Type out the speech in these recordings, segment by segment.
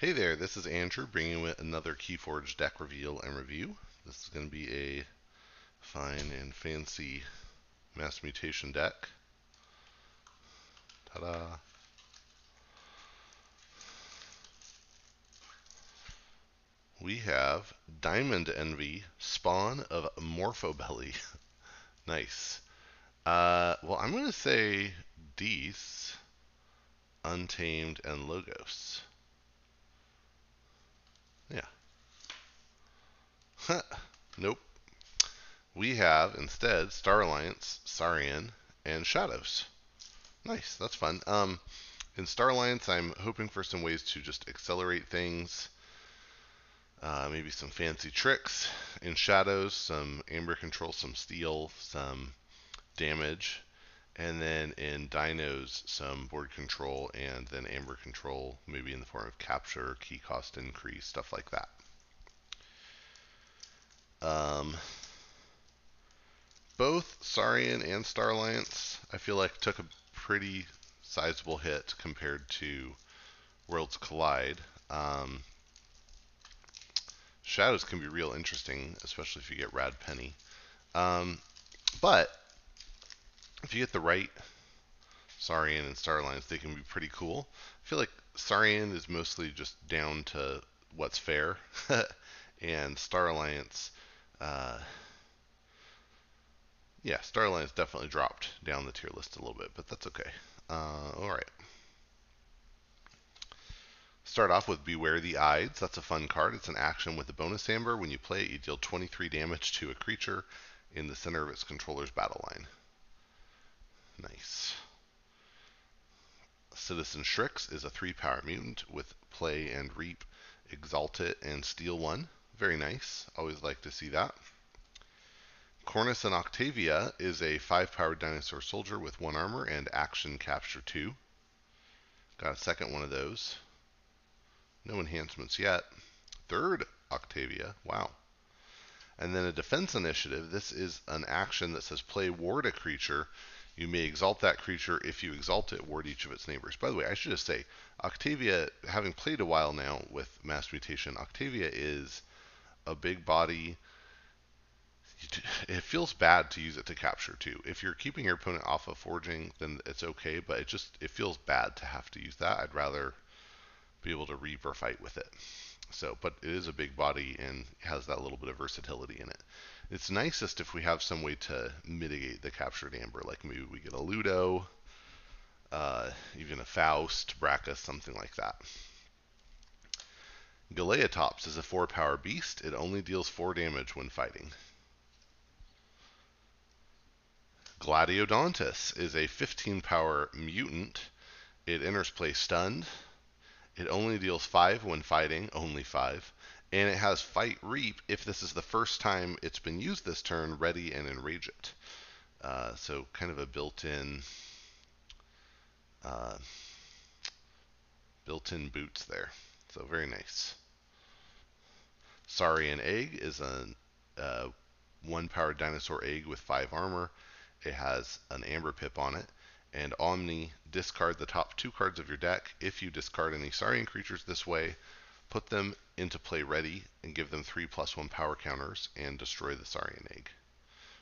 Hey there, this is Andrew bringing you another Keyforge deck reveal and review. This is going to be a fine and fancy mass mutation deck. Ta-da! We have Diamond Envy, Spawn of Morphobelly. nice. Uh, well, I'm going to say Dis, Untamed, and Logos. Nope. We have instead Star Alliance, Saurian, and Shadows. Nice, that's fun. Um, in Star Alliance, I'm hoping for some ways to just accelerate things. Uh, maybe some fancy tricks. In Shadows, some Amber control, some steel, some damage. And then in Dinos, some board control and then Amber control, maybe in the form of capture, key cost increase, stuff like that. Um, both Saurian and Star Alliance, I feel like took a pretty sizable hit compared to Worlds Collide. Um, shadows can be real interesting, especially if you get Rad Penny. Um, but if you get the right Saurian and Star Alliance, they can be pretty cool. I feel like Saurian is mostly just down to what's fair, and Star Alliance, uh, yeah, Star has definitely dropped down the tier list a little bit, but that's okay. Uh, all right. Start off with Beware the Ides. That's a fun card. It's an action with a bonus amber. When you play it, you deal 23 damage to a creature in the center of its controller's battle line. Nice. Citizen Shrix is a 3 power mutant with play and reap, exalt it, and steal 1. Very nice. Always like to see that. Cornicen Octavia is a 5 power dinosaur soldier with 1 armor and action capture 2. Got a second one of those. No enhancements yet. Third Octavia. Wow. And then a defense initiative. This is an action that says play ward a creature. You may exalt that creature. If you exalt it, ward each of its neighbors. By the way, I should just say, Octavia, having played a while now with Mass Mutation, Octavia is a big body. It feels bad to use it to capture too. If you're keeping your opponent off of forging, then it's okay, but it just it feels bad to have to use that. I'd rather be able to reap or fight with it. So, but it is a big body and has that little bit of versatility in it. It's nicest if we have some way to mitigate the captured amber, like maybe we get a Ludo, uh, even a Faust, Brackus, something like that. Galeatops is a 4 power beast. It only deals 4 damage when fighting. Gladiodontus is a 15 power mutant. It enters play stunned. It only deals 5 when fighting, only 5. And it has Fight Reap if this is the first time it's been used this turn, ready and enrage it. Uh, so kind of a built-in uh, built-in boots there. So very nice. Saurian Egg is a uh, one power dinosaur egg with five armor. It has an amber pip on it and Omni, discard the top two cards of your deck. If you discard any Saurian creatures this way, put them into play ready and give them 3 plus 1 power counters and destroy the Saurian egg.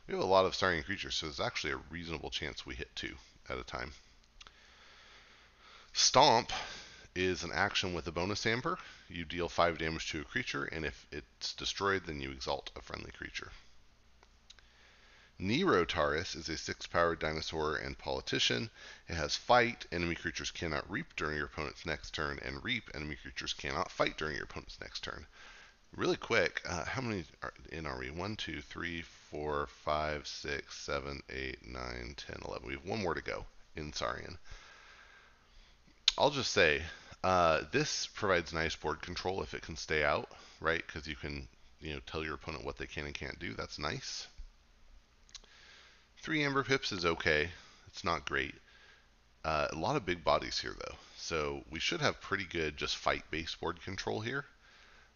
We have a lot of Saurian creatures, so there's actually a reasonable chance we hit two at a time. Stomp is an action with a bonus amber. You deal 5 damage to a creature, and if it's destroyed, then you exalt a friendly creature. Nerotaurus is a 6 powered dinosaur and politician. It has fight, enemy creatures cannot reap during your opponent's next turn, and reap, enemy creatures cannot fight during your opponent's next turn. Really quick, uh, how many are in are we? 1, 2, 3, 4, 5, 6, 7, 8, 9, 10, 11. We have one more to go in Saurian. I'll just say, uh, this provides nice board control if it can stay out, right? Because you can you know, tell your opponent what they can and can't do. That's nice. Three Amber Pips is okay. It's not great. Uh, a lot of big bodies here, though. So we should have pretty good just fight-based board control here.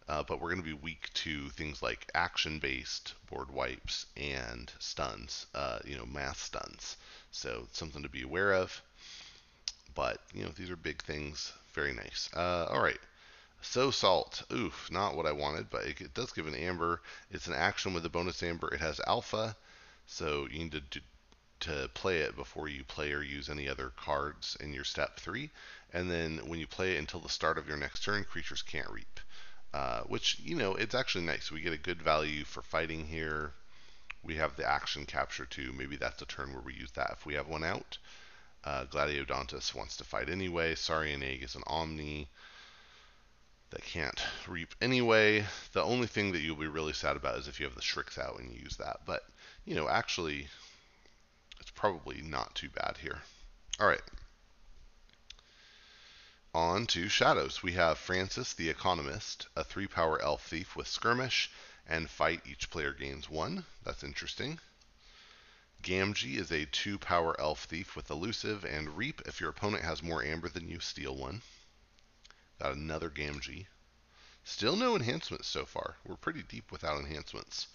Uh, but we're going to be weak to things like action-based board wipes and stuns, uh, you know, mass stuns. So something to be aware of. But, you know, these are big things. Very nice. Uh, all right. So Salt. Oof, not what I wanted, but it, it, does give an amber. It's an action with a bonus amber. It has alpha, so you need to do, to play it before you play or use any other cards in your step three. And then when you play it until the start of your next turn, creatures can't reap. Uh, which, you know, it's actually nice. We get a good value for fighting here. We have the action capture too. Maybe that's a turn where we use that if we have one out. Uh, Gladiodontus wants to fight anyway. Saurian Egg is an Omni that can't reap anyway. The only thing that you'll be really sad about is if you have the Shrix out and you use that. But, you know, actually, it's probably not too bad here. All right. On to Shadows. We have Francis the Economist, a three power elf thief with skirmish and fight. Each player gains one. That's interesting. Gamgee is a two power elf thief with elusive and reap. If your opponent has more amber than you, steal one. Got another Gamgee. Still no enhancements so far. We're pretty deep without enhancements.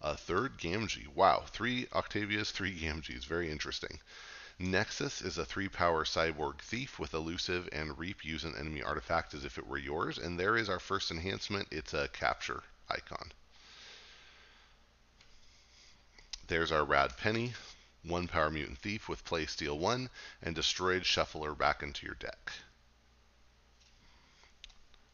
A third Gamgee. Wow, three Octavias, three Gamgees. Very interesting. Nexus is a three power cyborg thief with elusive and reap. Use an enemy artifact as if it were yours. And there is our first enhancement. It's a capture icon. There's our Rad Penny, one power mutant thief with play steal one, and destroyed shuffler back into your deck.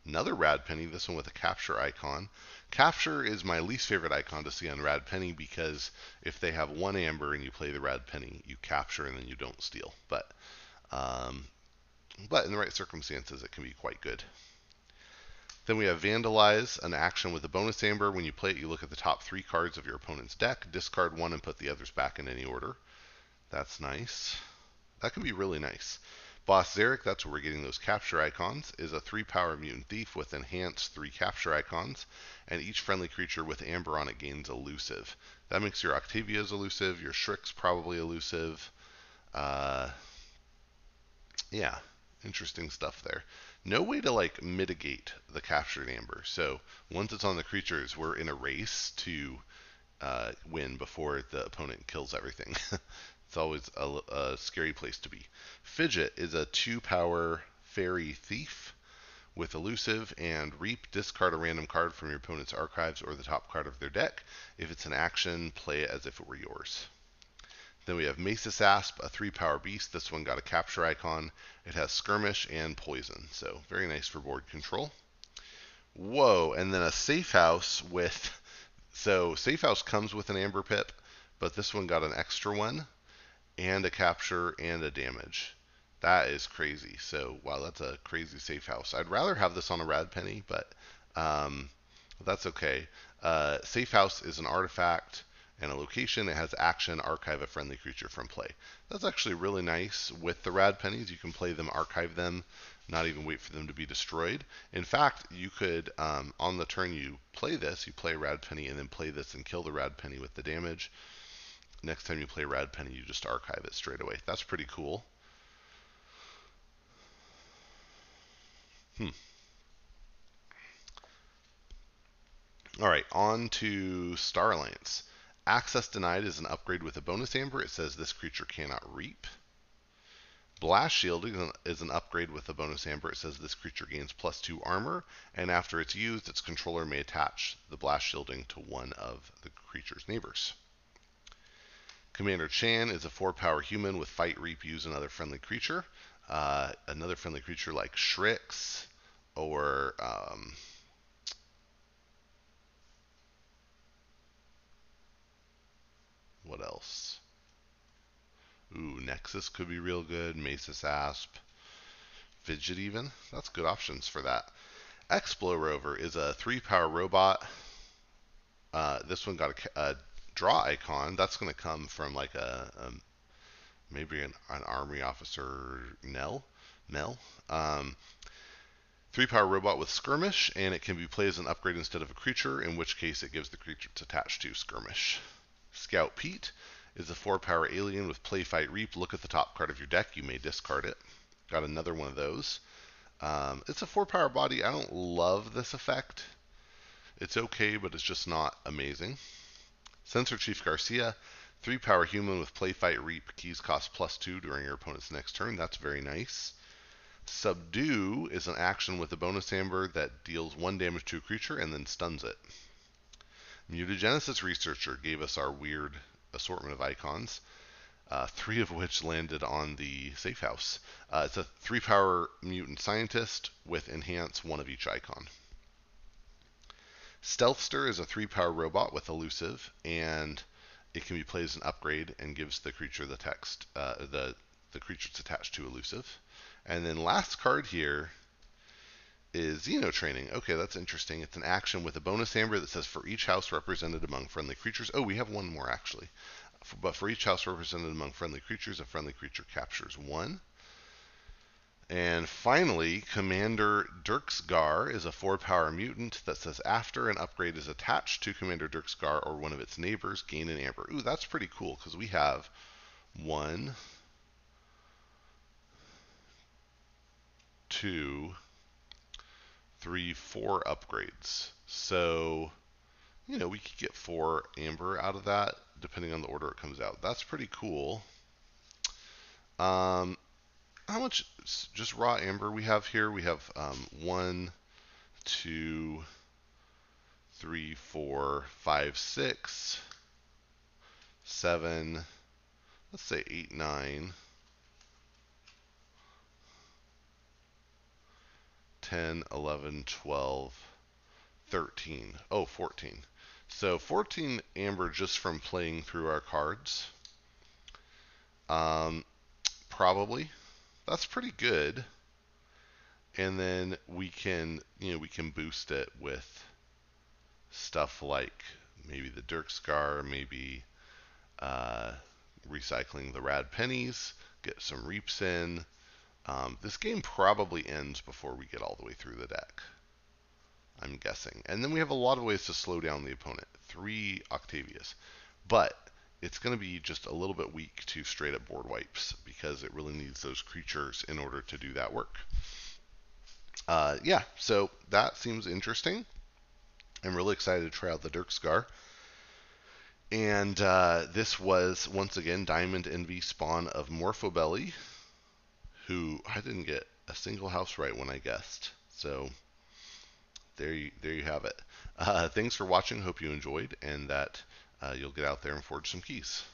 Another Rad Penny, this one with a capture icon. Capture is my least favorite icon to see on Rad Penny because if they have one amber and you play the Rad Penny, you capture and then you don't steal. But um, but in the right circumstances, it can be quite good. Then we have Vandalize, an action with a bonus amber. When you play it, you look at the top three cards of your opponent's deck, discard one, and put the others back in any order. That's nice. That can be really nice. Boss Zarek, that's where we're getting those capture icons, is a three power mutant thief with enhanced three capture icons, and each friendly creature with amber on it gains elusive. That makes your Octavias elusive, your Shrix probably elusive. Uh, yeah, interesting stuff there. No way to like mitigate the captured amber. So once it's on the creatures, we're in a race to uh, win before the opponent kills everything. It's always a, a scary place to be. Fidget is a two power fairy thief with elusive and reap. Discard a random card from your opponent's archives or the top card of their deck. If it's an action, play it as if it were yours. Then we have Masis Asp, a three power beast. This one got a capture icon. It has skirmish and poison, so very nice for board control. Whoa, and then a safe house with so safe house comes with an amber pip, but this one got an extra one and a capture and a damage. That is crazy. So, wow, that's a crazy safe house. I'd rather have this on a rad penny, but um, that's okay. Uh, safe house is an artifact and a location. It has action, archive a friendly creature from play. That's actually really nice. With the rad pennies, you can play them, archive them, not even wait for them to be destroyed. In fact, you could, um, on the turn you play this, you play rad penny and then play this and kill the rad penny with the damage next time you play Rad Penny, you just archive it straight away. That's pretty cool. Hmm. All right, on to Star Alliance. Access denied is an upgrade with a bonus amber. It says this creature cannot reap. Blast Shield is an upgrade with a bonus amber. It says this creature gains plus two armor, and after it's used, its controller may attach the blast shielding to one of the creature's neighbors. Commander Chan is a four power human with fight, reap, use another friendly creature. Uh, another friendly creature like Shrix or um, what else? Ooh, Nexus could be real good. Masis Asp. Fidget even. That's good options for that. Explo Rover is a three power robot. Uh, this one got a, a draw icon, that's going to come from like a, a maybe an, an, army officer Nell. Nell. Um, three power robot with skirmish, and it can be played as an upgrade instead of a creature, in which case it gives the creature it's attached to skirmish. Scout Pete is a four power alien with play fight reap. Look at the top card of your deck. You may discard it. Got another one of those. Um, it's a four power body. I don't love this effect. It's okay, but it's just not amazing. Sensor Chief Garcia, 3 power human with play fight reap. Keys cost plus 2 during your opponent's next turn. That's very nice. Subdue is an action with a bonus amber that deals one damage to a creature and then stuns it. Mutagenesis Researcher gave us our weird assortment of icons, uh, three of which landed on the safe house. Uh, it's a three power mutant scientist with enhance one of each icon. Stealthster is a three power robot with elusive, and it can be played as an upgrade and gives the creature the text, uh, the the creature it's attached to elusive. And then last card here is Xeno Training. Okay, that's interesting. It's an action with a bonus amber that says for each house represented among friendly creatures. Oh, we have one more actually. But for each house represented among friendly creatures, a friendly creature captures one. And finally, Commander Dirksgar is a four power mutant that says after an upgrade is attached to Commander Dirksgar or one of its neighbors, gain an amber. Ooh, that's pretty cool because we have one, two, three, four upgrades. So, you know, we could get four amber out of that, depending on the order it comes out. That's pretty cool. Um, how much just raw amber we have here? We have um, one, two, three, four, five, six, seven, let's say eight, nine. 10, 11, 12, 13. Oh, 14. So 14 amber just from playing through our cards. Um, probably. That's pretty good. And then we can, you know, we can boost it with stuff like maybe the Dirk Scar, maybe uh, recycling the Rad Pennies, get some reaps in, um, this game probably ends before we get all the way through the deck. I'm guessing. And then we have a lot of ways to slow down the opponent. Three Octavius. But it's going to be just a little bit weak to straight up board wipes because it really needs those creatures in order to do that work. Uh, yeah, so that seems interesting. I'm really excited to try out the Dirk Scar. And uh, this was, once again, Diamond Envy spawn of Morphobelly who I didn't get a single house right when I guessed. So there you, there you have it. Uh, thanks for watching. Hope you enjoyed and that uh, you'll get out there and forge some keys.